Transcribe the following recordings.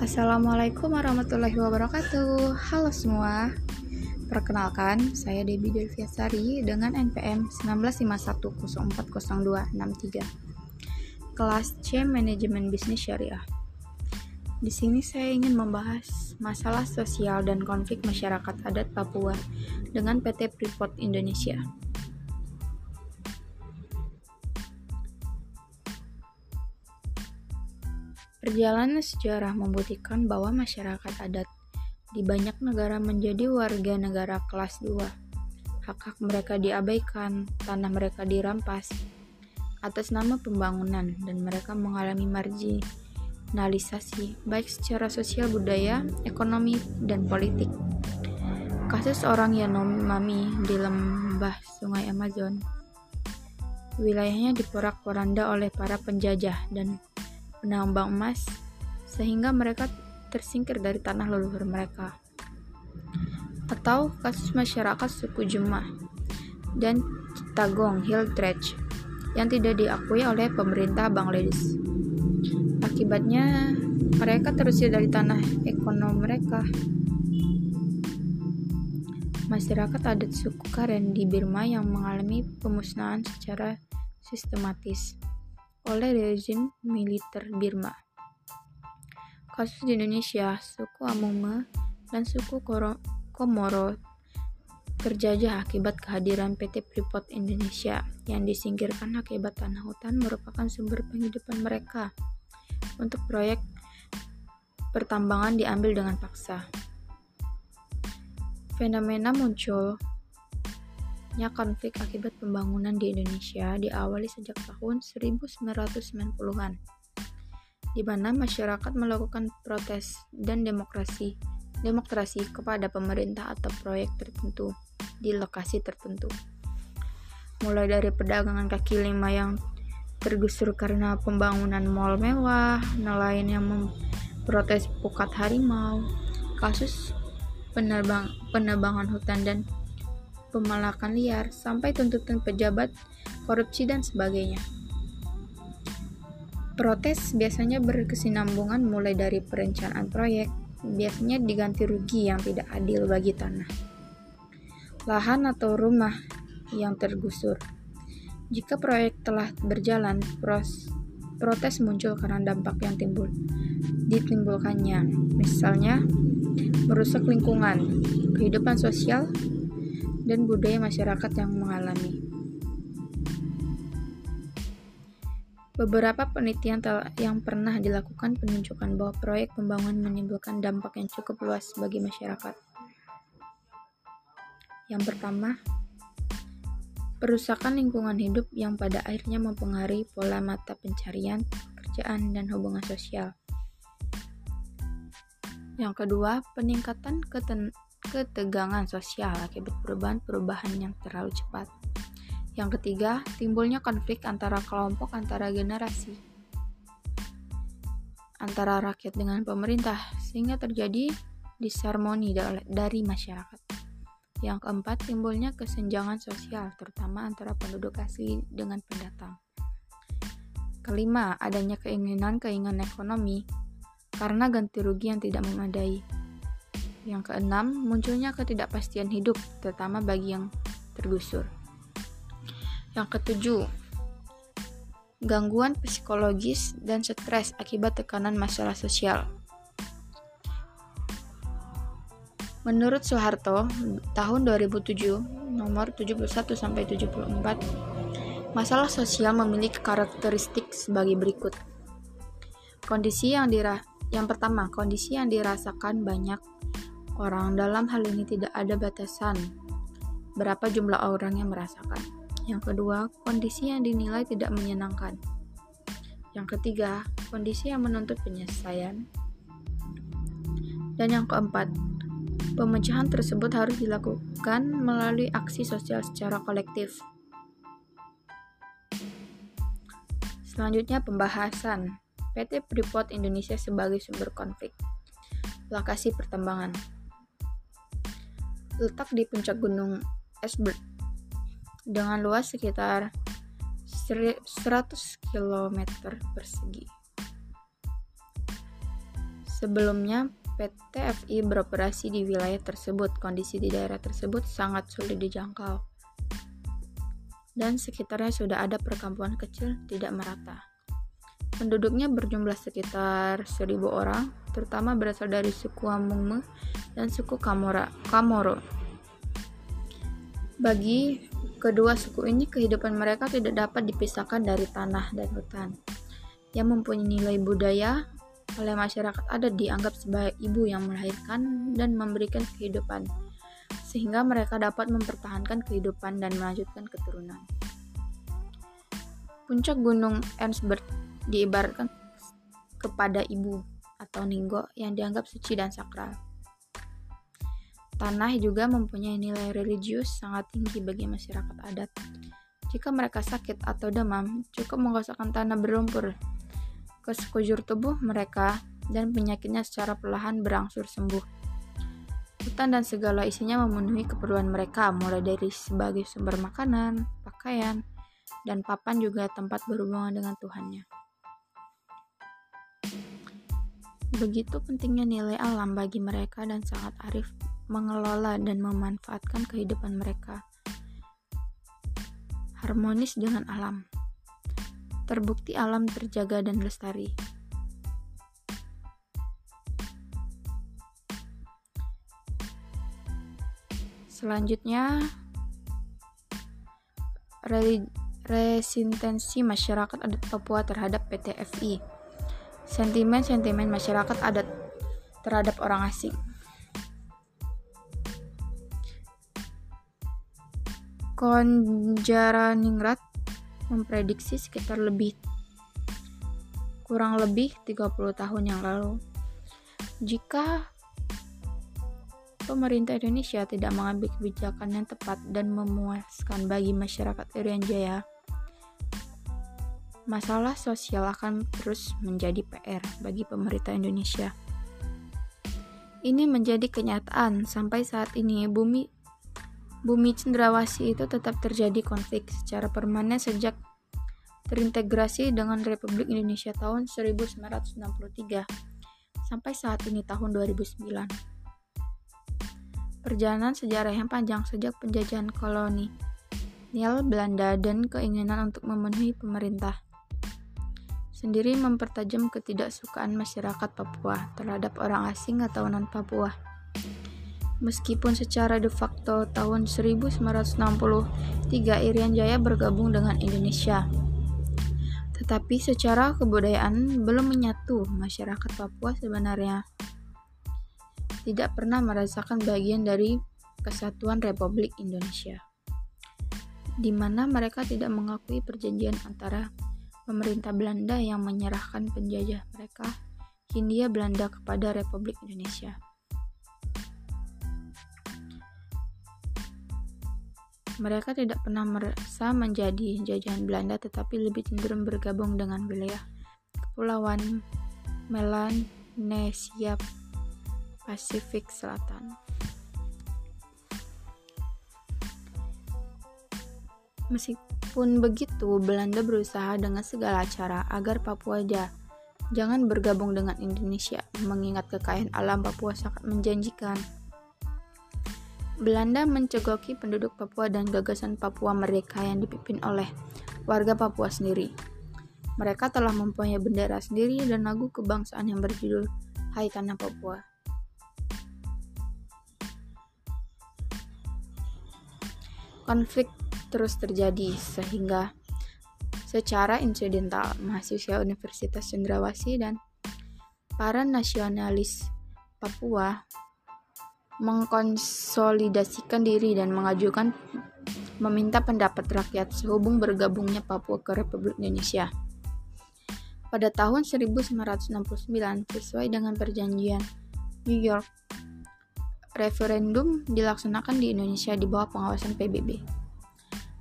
Assalamualaikum warahmatullahi wabarakatuh. Halo semua. Perkenalkan, saya Debbie Delviasari dengan NPM 1951040263 Kelas C Manajemen Bisnis Syariah. Di sini saya ingin membahas masalah sosial dan konflik masyarakat adat Papua dengan PT Freeport Indonesia. Perjalanan sejarah membuktikan bahwa masyarakat adat di banyak negara menjadi warga negara kelas 2. Hak-hak mereka diabaikan, tanah mereka dirampas atas nama pembangunan dan mereka mengalami marginalisasi baik secara sosial budaya, ekonomi, dan politik. Kasus orang Yanomami di lembah sungai Amazon wilayahnya diporak-poranda oleh para penjajah dan penambang emas sehingga mereka tersingkir dari tanah leluhur mereka. Atau kasus masyarakat suku Jemah dan Tagong Hildrech yang tidak diakui oleh pemerintah Bangladesh. Akibatnya, mereka terusir dari tanah ekonomi mereka. Masyarakat adat suku Karen di Burma yang mengalami pemusnahan secara sistematis oleh rezim militer Burma. Kasus di Indonesia, suku Amuma dan suku Komoro terjajah akibat kehadiran PT Freeport Indonesia yang disingkirkan akibat tanah hutan merupakan sumber penghidupan mereka untuk proyek pertambangan diambil dengan paksa. Fenomena muncul Maraknya konflik akibat pembangunan di Indonesia diawali sejak tahun 1990-an, di mana masyarakat melakukan protes dan demokrasi demokrasi kepada pemerintah atau proyek tertentu di lokasi tertentu. Mulai dari perdagangan kaki lima yang tergusur karena pembangunan mal mewah, nelayan yang memprotes pukat harimau, kasus penerbang, penebangan hutan dan pemalakan liar, sampai tuntutan pejabat, korupsi, dan sebagainya. Protes biasanya berkesinambungan mulai dari perencanaan proyek, biasanya diganti rugi yang tidak adil bagi tanah, lahan atau rumah yang tergusur. Jika proyek telah berjalan, pros, protes muncul karena dampak yang timbul ditimbulkannya, misalnya merusak lingkungan, kehidupan sosial, dan budaya masyarakat yang mengalami. Beberapa penelitian yang pernah dilakukan menunjukkan bahwa proyek pembangunan menimbulkan dampak yang cukup luas bagi masyarakat. Yang pertama, perusakan lingkungan hidup yang pada akhirnya mempengaruhi pola mata pencarian, pekerjaan, dan hubungan sosial. Yang kedua, peningkatan keten ketegangan sosial akibat perubahan-perubahan yang terlalu cepat. Yang ketiga, timbulnya konflik antara kelompok antara generasi antara rakyat dengan pemerintah sehingga terjadi disharmoni dari masyarakat. Yang keempat, timbulnya kesenjangan sosial terutama antara penduduk asli dengan pendatang. Kelima, adanya keinginan-keinginan ekonomi karena ganti rugi yang tidak memadai. Yang keenam, munculnya ketidakpastian hidup, terutama bagi yang tergusur. Yang ketujuh, gangguan psikologis dan stres akibat tekanan masalah sosial. Menurut Soeharto, tahun 2007, nomor 71 sampai 74, masalah sosial memiliki karakteristik sebagai berikut. Kondisi yang dira yang pertama, kondisi yang dirasakan banyak orang. Dalam hal ini tidak ada batasan berapa jumlah orang yang merasakan. Yang kedua, kondisi yang dinilai tidak menyenangkan. Yang ketiga, kondisi yang menuntut penyelesaian. Dan yang keempat, pemecahan tersebut harus dilakukan melalui aksi sosial secara kolektif. Selanjutnya pembahasan PT Freeport Indonesia sebagai sumber konflik. Lokasi pertambangan letak di puncak gunung Esbert dengan luas sekitar 100 km persegi. Sebelumnya, PT FI beroperasi di wilayah tersebut. Kondisi di daerah tersebut sangat sulit dijangkau. Dan sekitarnya sudah ada perkampungan kecil tidak merata. Penduduknya berjumlah sekitar 1000 orang, terutama berasal dari suku Amungme dan suku Kamora, Kamoro. Bagi kedua suku ini, kehidupan mereka tidak dapat dipisahkan dari tanah dan hutan. Yang mempunyai nilai budaya oleh masyarakat adat dianggap sebagai ibu yang melahirkan dan memberikan kehidupan, sehingga mereka dapat mempertahankan kehidupan dan melanjutkan keturunan. Puncak Gunung Ensberg diibaratkan kepada ibu atau ninggo yang dianggap suci dan sakral. Tanah juga mempunyai nilai religius sangat tinggi bagi masyarakat adat. Jika mereka sakit atau demam, cukup menggosokkan tanah berlumpur ke sekujur tubuh mereka dan penyakitnya secara perlahan berangsur sembuh. Hutan dan segala isinya memenuhi keperluan mereka, mulai dari sebagai sumber makanan, pakaian, dan papan juga tempat berhubungan dengan Tuhannya. Begitu pentingnya nilai alam bagi mereka dan sangat arif mengelola dan memanfaatkan kehidupan mereka. Harmonis dengan alam. Terbukti alam terjaga dan lestari. Selanjutnya, resistensi masyarakat adat Papua terhadap PT FI sentimen-sentimen masyarakat adat terhadap orang asing. Konjaraningrat memprediksi sekitar lebih kurang lebih 30 tahun yang lalu jika pemerintah Indonesia tidak mengambil kebijakan yang tepat dan memuaskan bagi masyarakat Irian Jaya masalah sosial akan terus menjadi PR bagi pemerintah Indonesia. Ini menjadi kenyataan sampai saat ini bumi bumi cendrawasih itu tetap terjadi konflik secara permanen sejak terintegrasi dengan Republik Indonesia tahun 1963 sampai saat ini tahun 2009. Perjalanan sejarah yang panjang sejak penjajahan koloni Nial Belanda dan keinginan untuk memenuhi pemerintah sendiri mempertajam ketidaksukaan masyarakat Papua terhadap orang asing atau non-Papua. Meskipun secara de facto tahun 1963 Irian Jaya bergabung dengan Indonesia, tetapi secara kebudayaan belum menyatu masyarakat Papua sebenarnya tidak pernah merasakan bagian dari kesatuan Republik Indonesia, di mana mereka tidak mengakui perjanjian antara pemerintah Belanda yang menyerahkan penjajah mereka, Hindia Belanda kepada Republik Indonesia. Mereka tidak pernah merasa menjadi jajahan Belanda tetapi lebih cenderung bergabung dengan wilayah Kepulauan Melanesia Pasifik Selatan. Meskipun begitu, Belanda berusaha dengan segala cara agar Papua jangan bergabung dengan Indonesia, mengingat kekayaan alam Papua sangat menjanjikan. Belanda mencegoki penduduk Papua dan gagasan Papua mereka yang dipimpin oleh warga Papua sendiri. Mereka telah mempunyai bendera sendiri dan lagu kebangsaan yang berjudul Hai Tanah Papua. Konflik terus terjadi sehingga secara insidental mahasiswa Universitas Cendrawasih dan para nasionalis Papua mengkonsolidasikan diri dan mengajukan meminta pendapat rakyat sehubung bergabungnya Papua ke Republik Indonesia. Pada tahun 1969, sesuai dengan perjanjian New York, referendum dilaksanakan di Indonesia di bawah pengawasan PBB.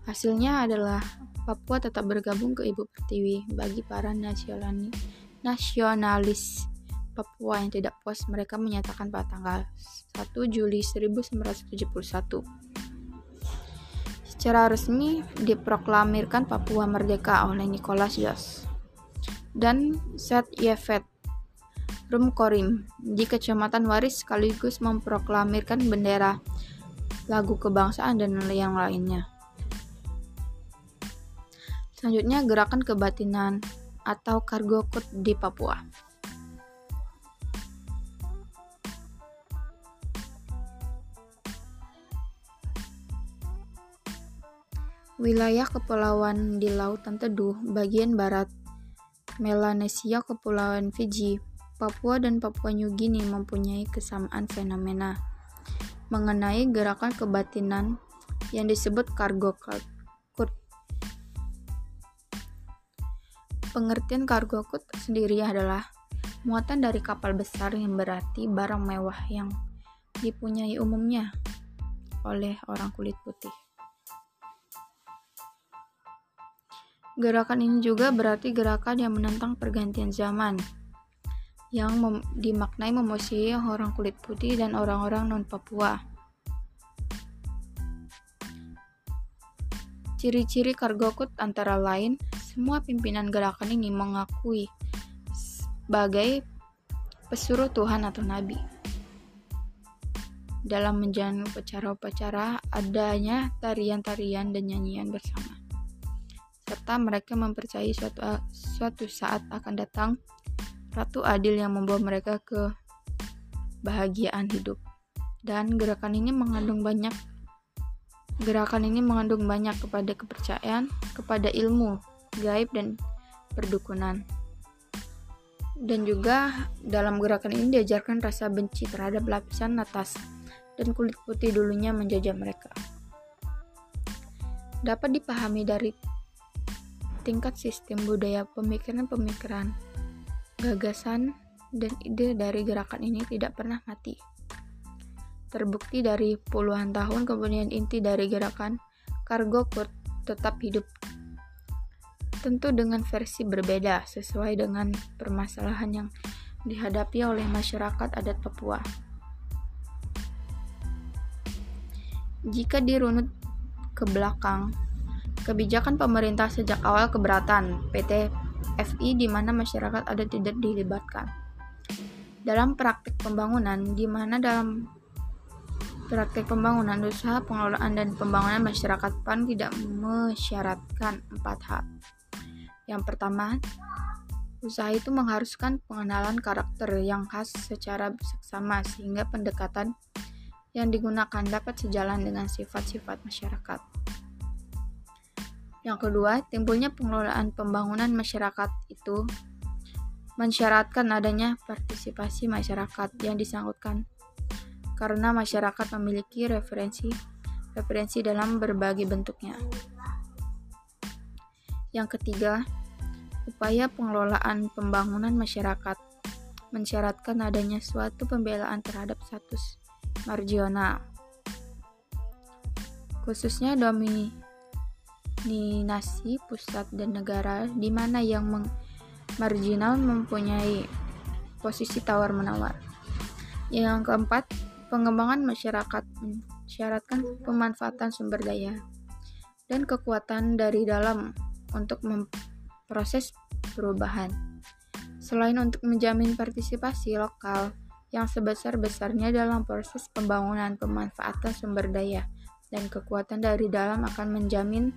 Hasilnya adalah Papua tetap bergabung ke Ibu Pertiwi. Bagi para nasionalis Papua yang tidak puas, mereka menyatakan pada tanggal 1 Juli 1971. Secara resmi diproklamirkan Papua merdeka oleh Nicholas Jos dan Seth Yefet Rum Korim di Kecamatan Waris sekaligus memproklamirkan bendera, lagu kebangsaan, dan yang lainnya. Selanjutnya, gerakan kebatinan atau Cargo Code di Papua. Wilayah kepulauan di Lautan Teduh bagian barat Melanesia, Kepulauan Fiji, Papua dan Papua New Guinea mempunyai kesamaan fenomena mengenai gerakan kebatinan yang disebut cargo code. Pengertian cargo code sendiri adalah muatan dari kapal besar yang berarti barang mewah yang dipunyai umumnya oleh orang kulit putih. Gerakan ini juga berarti gerakan yang menentang pergantian zaman, yang mem dimaknai memusuhi orang kulit putih dan orang-orang non-Papua. Ciri-ciri Kargokut antara lain, semua pimpinan gerakan ini mengakui sebagai pesuruh Tuhan atau Nabi. Dalam menjalani upacara-upacara, adanya tarian-tarian dan nyanyian bersama serta mereka mempercayai suatu, suatu saat akan datang Ratu Adil yang membawa mereka ke bahagiaan hidup. Dan gerakan ini mengandung banyak gerakan ini mengandung banyak kepada kepercayaan, kepada ilmu, gaib dan perdukunan. Dan juga dalam gerakan ini diajarkan rasa benci terhadap lapisan atas dan kulit putih dulunya menjajah mereka. Dapat dipahami dari tingkat sistem budaya pemikiran-pemikiran, gagasan, dan ide dari gerakan ini tidak pernah mati. Terbukti dari puluhan tahun kemudian inti dari gerakan Kurt tetap hidup. Tentu dengan versi berbeda sesuai dengan permasalahan yang dihadapi oleh masyarakat adat Papua. Jika dirunut ke belakang, Kebijakan pemerintah sejak awal keberatan PT FI di mana masyarakat ada tidak dilibatkan. Dalam praktik pembangunan, di mana dalam praktik pembangunan, usaha pengelolaan dan pembangunan masyarakat PAN tidak mensyaratkan empat hal. Yang pertama, usaha itu mengharuskan pengenalan karakter yang khas secara seksama sehingga pendekatan yang digunakan dapat sejalan dengan sifat-sifat masyarakat. Yang kedua, timbulnya pengelolaan pembangunan masyarakat itu mensyaratkan adanya partisipasi masyarakat yang disangkutkan karena masyarakat memiliki referensi referensi dalam berbagai bentuknya. Yang ketiga, upaya pengelolaan pembangunan masyarakat. Mensyaratkan adanya suatu pembelaan terhadap status marginal. Khususnya domi dominasi pusat dan negara di mana yang marginal mempunyai posisi tawar-menawar. Yang keempat, pengembangan masyarakat. Mensyaratkan pemanfaatan sumber daya dan kekuatan dari dalam untuk memproses perubahan. Selain untuk menjamin partisipasi lokal yang sebesar-besarnya dalam proses pembangunan pemanfaatan sumber daya dan kekuatan dari dalam akan menjamin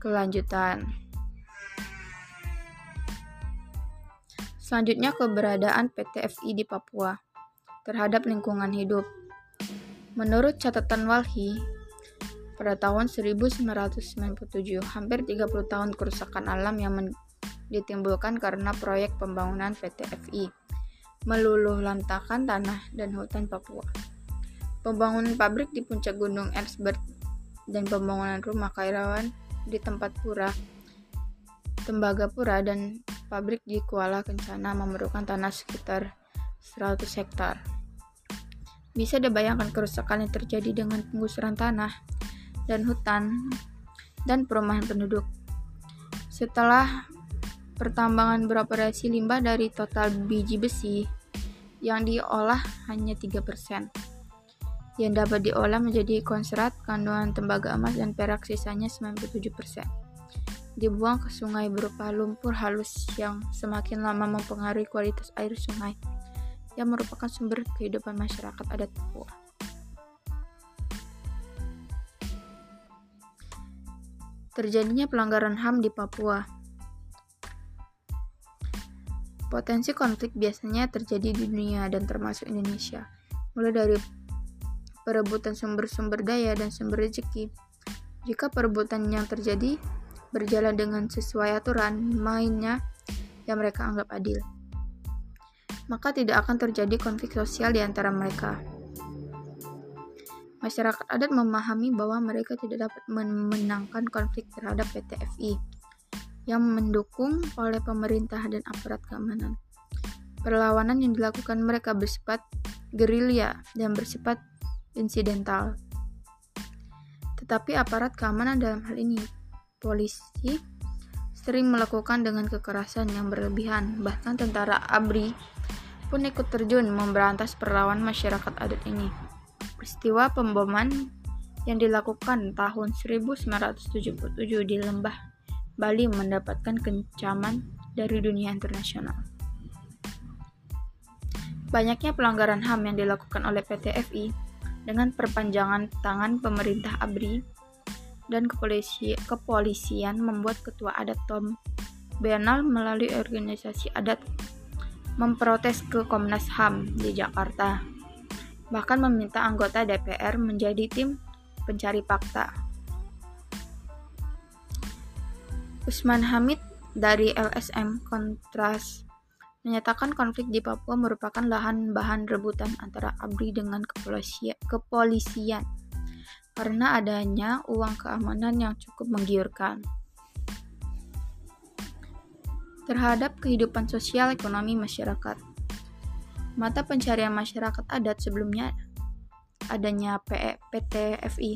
kelanjutan. Selanjutnya keberadaan PT FI di Papua terhadap lingkungan hidup. Menurut catatan Walhi, pada tahun 1997, hampir 30 tahun kerusakan alam yang ditimbulkan karena proyek pembangunan PT FI meluluh lantakan tanah dan hutan Papua. Pembangunan pabrik di puncak Gunung Erzberg dan pembangunan rumah kairawan di tempat pura, Tembagapura dan pabrik di Kuala Kencana memerlukan tanah sekitar 100 hektar. Bisa dibayangkan kerusakan yang terjadi dengan penggusuran tanah dan hutan dan perumahan penduduk. Setelah pertambangan beroperasi limbah dari total biji besi yang diolah hanya 3% yang dapat diolah menjadi konsentrat kandungan tembaga emas dan perak sisanya 97%. dibuang ke sungai berupa lumpur halus yang semakin lama mempengaruhi kualitas air sungai yang merupakan sumber kehidupan masyarakat adat Papua. Terjadinya pelanggaran HAM di Papua. Potensi konflik biasanya terjadi di dunia dan termasuk Indonesia, mulai dari perebutan sumber-sumber daya dan sumber rezeki. Jika perebutan yang terjadi berjalan dengan sesuai aturan mainnya yang mereka anggap adil, maka tidak akan terjadi konflik sosial di antara mereka. Masyarakat adat memahami bahwa mereka tidak dapat memenangkan konflik terhadap PT FI yang mendukung oleh pemerintah dan aparat keamanan. Perlawanan yang dilakukan mereka bersifat gerilya dan bersifat insidental. Tetapi aparat keamanan dalam hal ini, polisi, sering melakukan dengan kekerasan yang berlebihan. Bahkan tentara ABRI pun ikut terjun memberantas perlawan masyarakat adat ini. Peristiwa pemboman yang dilakukan tahun 1977 di Lembah Bali mendapatkan kencaman dari dunia internasional. Banyaknya pelanggaran HAM yang dilakukan oleh PT FI dengan perpanjangan tangan pemerintah ABRI dan kepolisi kepolisian membuat ketua adat Tom Benal melalui organisasi adat memprotes ke Komnas HAM di Jakarta. Bahkan meminta anggota DPR menjadi tim pencari fakta. Usman Hamid dari LSM Kontras menyatakan konflik di Papua merupakan lahan bahan rebutan antara ABRI dengan kepolisian karena adanya uang keamanan yang cukup menggiurkan terhadap kehidupan sosial ekonomi masyarakat. Mata pencarian masyarakat adat sebelumnya adanya PT FI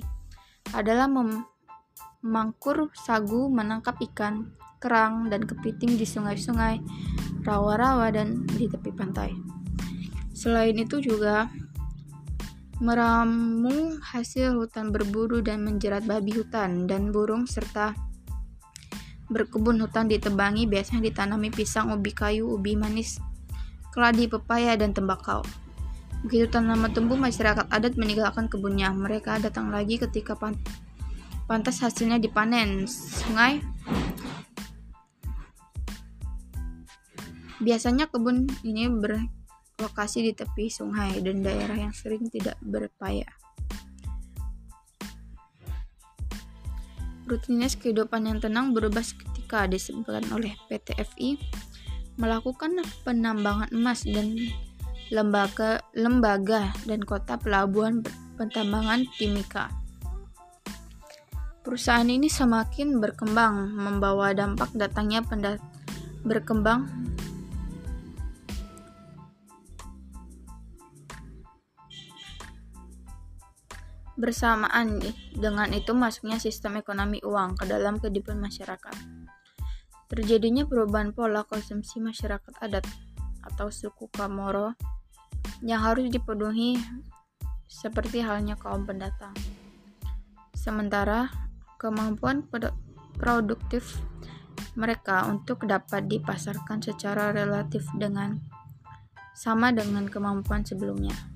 adalah memangkur sagu, menangkap ikan, kerang, dan kepiting di sungai-sungai rawa-rawa, dan di tepi pantai. Selain itu juga meramu hasil hutan berburu dan menjerat babi hutan dan burung serta berkebun hutan ditebangi biasanya ditanami pisang, ubi kayu, ubi manis, keladi, pepaya, dan tembakau. Begitu tanaman tumbuh, masyarakat adat meninggalkan kebunnya. Mereka datang lagi ketika pantas hasilnya dipanen. Sungai Biasanya kebun ini berlokasi di tepi sungai dan daerah yang sering tidak berpaya. Rutinitas kehidupan yang tenang berubah ketika disebabkan oleh PT FI melakukan penambangan emas dan lembaga lembaga dan kota pelabuhan pentambangan Timika. Perusahaan ini semakin berkembang, membawa dampak datangnya pendat berkembang Bersamaan dengan itu masuknya sistem ekonomi uang ke dalam kehidupan masyarakat. Terjadinya perubahan pola konsumsi masyarakat adat atau suku Kamoro yang harus dipenuhi seperti halnya kaum pendatang. Sementara kemampuan produktif mereka untuk dapat dipasarkan secara relatif dengan sama dengan kemampuan sebelumnya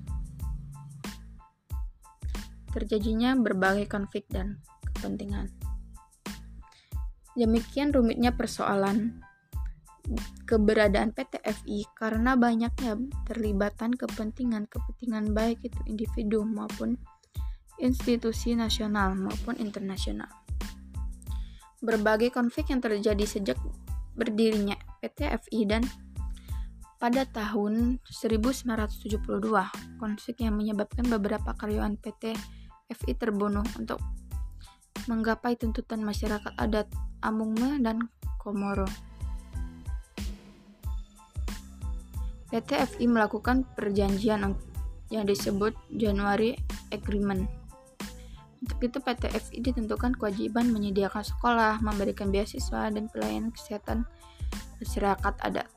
terjadinya berbagai konflik dan kepentingan. Demikian rumitnya persoalan keberadaan PT FI karena banyaknya terlibatan kepentingan-kepentingan baik itu individu maupun institusi nasional maupun internasional. Berbagai konflik yang terjadi sejak berdirinya PT FI dan pada tahun 1972, konflik yang menyebabkan beberapa karyawan PT FI terbunuh untuk menggapai tuntutan masyarakat adat Amungme dan Komoro. PT FI melakukan perjanjian yang disebut January Agreement. Untuk itu PT FI ditentukan kewajiban menyediakan sekolah, memberikan beasiswa, dan pelayanan kesehatan masyarakat adat.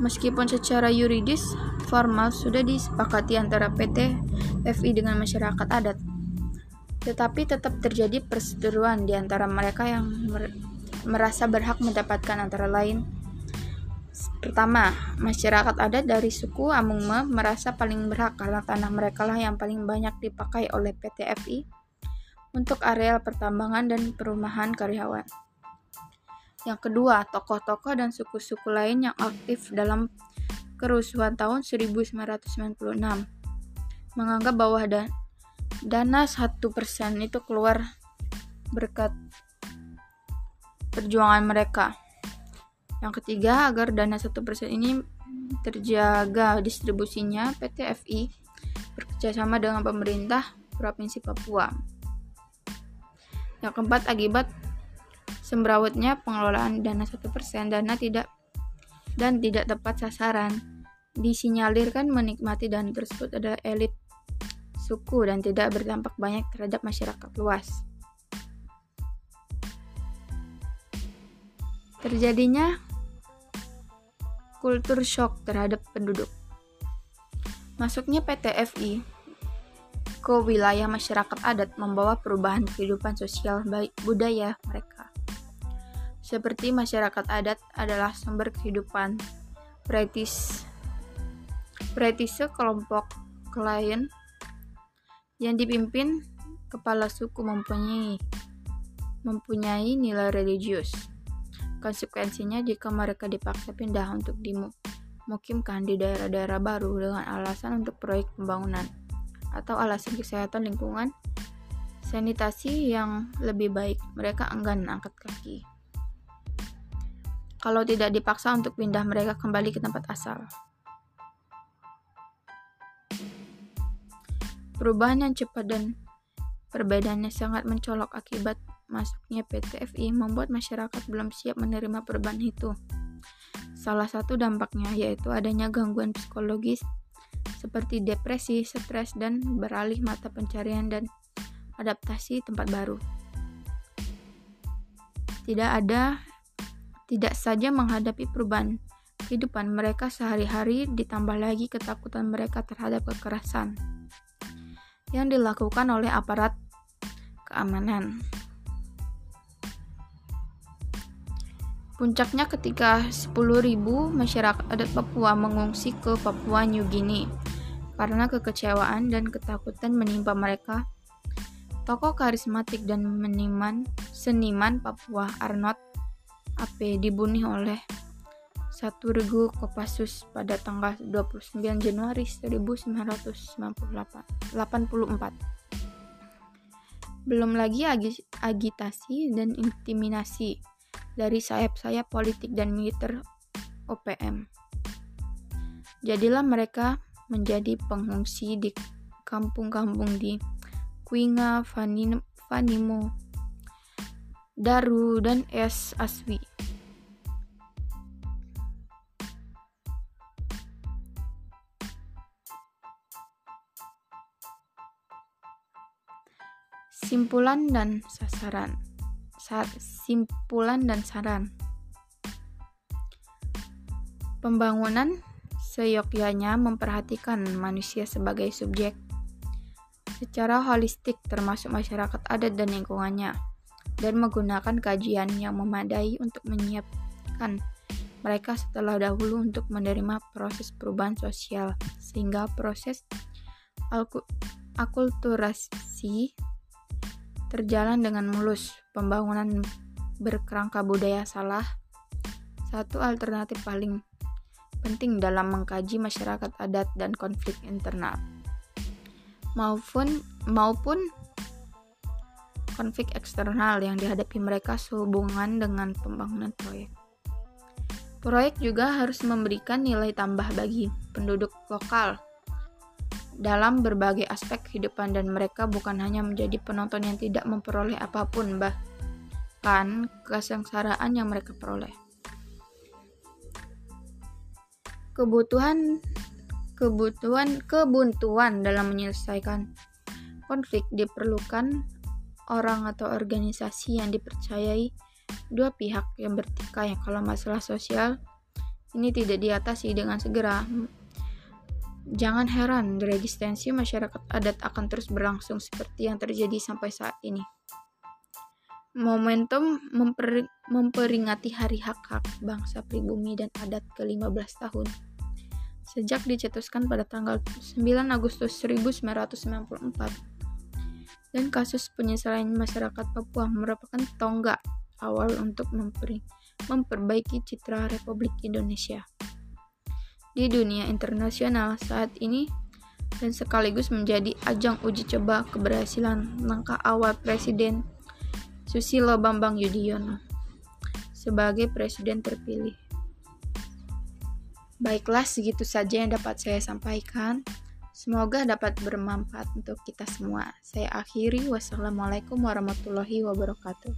Meskipun secara yuridis formal sudah disepakati antara PT FI dengan masyarakat adat. Tetapi tetap terjadi perseteruan di antara mereka yang mer merasa berhak mendapatkan antara lain Pertama, masyarakat adat dari suku Amungme merasa paling berhak karena tanah mereka lah yang paling banyak dipakai oleh PT FI untuk areal pertambangan dan perumahan karyawan. Yang kedua, tokoh-tokoh dan suku-suku lain yang aktif dalam kerusuhan tahun 1996 menganggap bahwa dan dana 1% itu keluar berkat perjuangan mereka. Yang ketiga, agar dana 1% ini terjaga distribusinya, PT FI bekerjasama dengan pemerintah Provinsi Papua. Yang keempat, akibat sembrawutnya pengelolaan dana 1%, dana tidak dan tidak tepat sasaran. Disinyalirkan menikmati dana tersebut adalah elit suku dan tidak berdampak banyak terhadap masyarakat luas. Terjadinya kultur shock terhadap penduduk. Masuknya PT FI ke wilayah masyarakat adat membawa perubahan kehidupan sosial baik budaya mereka. Seperti masyarakat adat adalah sumber kehidupan pretis pretise kelompok klien yang dipimpin kepala suku mempunyai mempunyai nilai religius. Konsekuensinya jika mereka dipaksa pindah untuk dimukimkan di daerah-daerah baru dengan alasan untuk proyek pembangunan atau alasan kesehatan lingkungan, sanitasi yang lebih baik, mereka enggan angkat kaki. Kalau tidak dipaksa untuk pindah mereka kembali ke tempat asal. Perubahan yang cepat dan perbedaannya sangat mencolok akibat masuknya PT FI membuat masyarakat belum siap menerima perubahan itu. Salah satu dampaknya yaitu adanya gangguan psikologis seperti depresi, stres, dan beralih mata pencarian dan adaptasi tempat baru. Tidak ada, tidak saja menghadapi perubahan kehidupan mereka sehari-hari, ditambah lagi ketakutan mereka terhadap kekerasan yang dilakukan oleh aparat keamanan. Puncaknya ketika 10.000 masyarakat adat Papua mengungsi ke Papua New Guinea karena kekecewaan dan ketakutan menimpa mereka. Tokoh karismatik dan meniman, seniman Papua Arnott AP dibunuh oleh satu regu Kopassus pada tanggal 29 Januari 1984. Belum lagi agitasi dan intimidasi dari sayap-sayap politik dan militer OPM. Jadilah mereka menjadi pengungsi di kampung-kampung di Kuinga, Vanimo, Daru, dan Es Aswi. Simpulan dan sasaran simpulan dan saran. Pembangunan seyogyanya memperhatikan manusia sebagai subjek secara holistik termasuk masyarakat adat dan lingkungannya dan menggunakan kajian yang memadai untuk menyiapkan mereka setelah dahulu untuk menerima proses perubahan sosial sehingga proses akulturasi terjalan dengan mulus. Pembangunan berkerangka budaya salah satu alternatif paling penting dalam mengkaji masyarakat adat dan konflik internal maupun maupun konflik eksternal yang dihadapi mereka sehubungan dengan pembangunan proyek. Proyek juga harus memberikan nilai tambah bagi penduduk lokal dalam berbagai aspek kehidupan dan mereka bukan hanya menjadi penonton yang tidak memperoleh apa pun bahkan kesengsaraan yang mereka peroleh. Kebutuhan kebutuhan kebuntuan dalam menyelesaikan konflik diperlukan orang atau organisasi yang dipercayai dua pihak yang bertikai kalau masalah sosial ini tidak diatasi dengan segera Jangan heran, resistensi masyarakat adat akan terus berlangsung seperti yang terjadi sampai saat ini. Momentum memper, memperingati Hari Hak-Hak Bangsa Pribumi dan Adat ke-15 tahun. Sejak dicetuskan pada tanggal 9 Agustus 1994. Dan kasus penyesalan masyarakat Papua merupakan tonggak awal untuk memperi, memperbaiki citra Republik Indonesia di dunia internasional saat ini dan sekaligus menjadi ajang uji coba keberhasilan langkah awal Presiden Susilo Bambang Yudhoyono sebagai presiden terpilih. Baiklah, segitu saja yang dapat saya sampaikan. Semoga dapat bermanfaat untuk kita semua. Saya akhiri. Wassalamualaikum warahmatullahi wabarakatuh.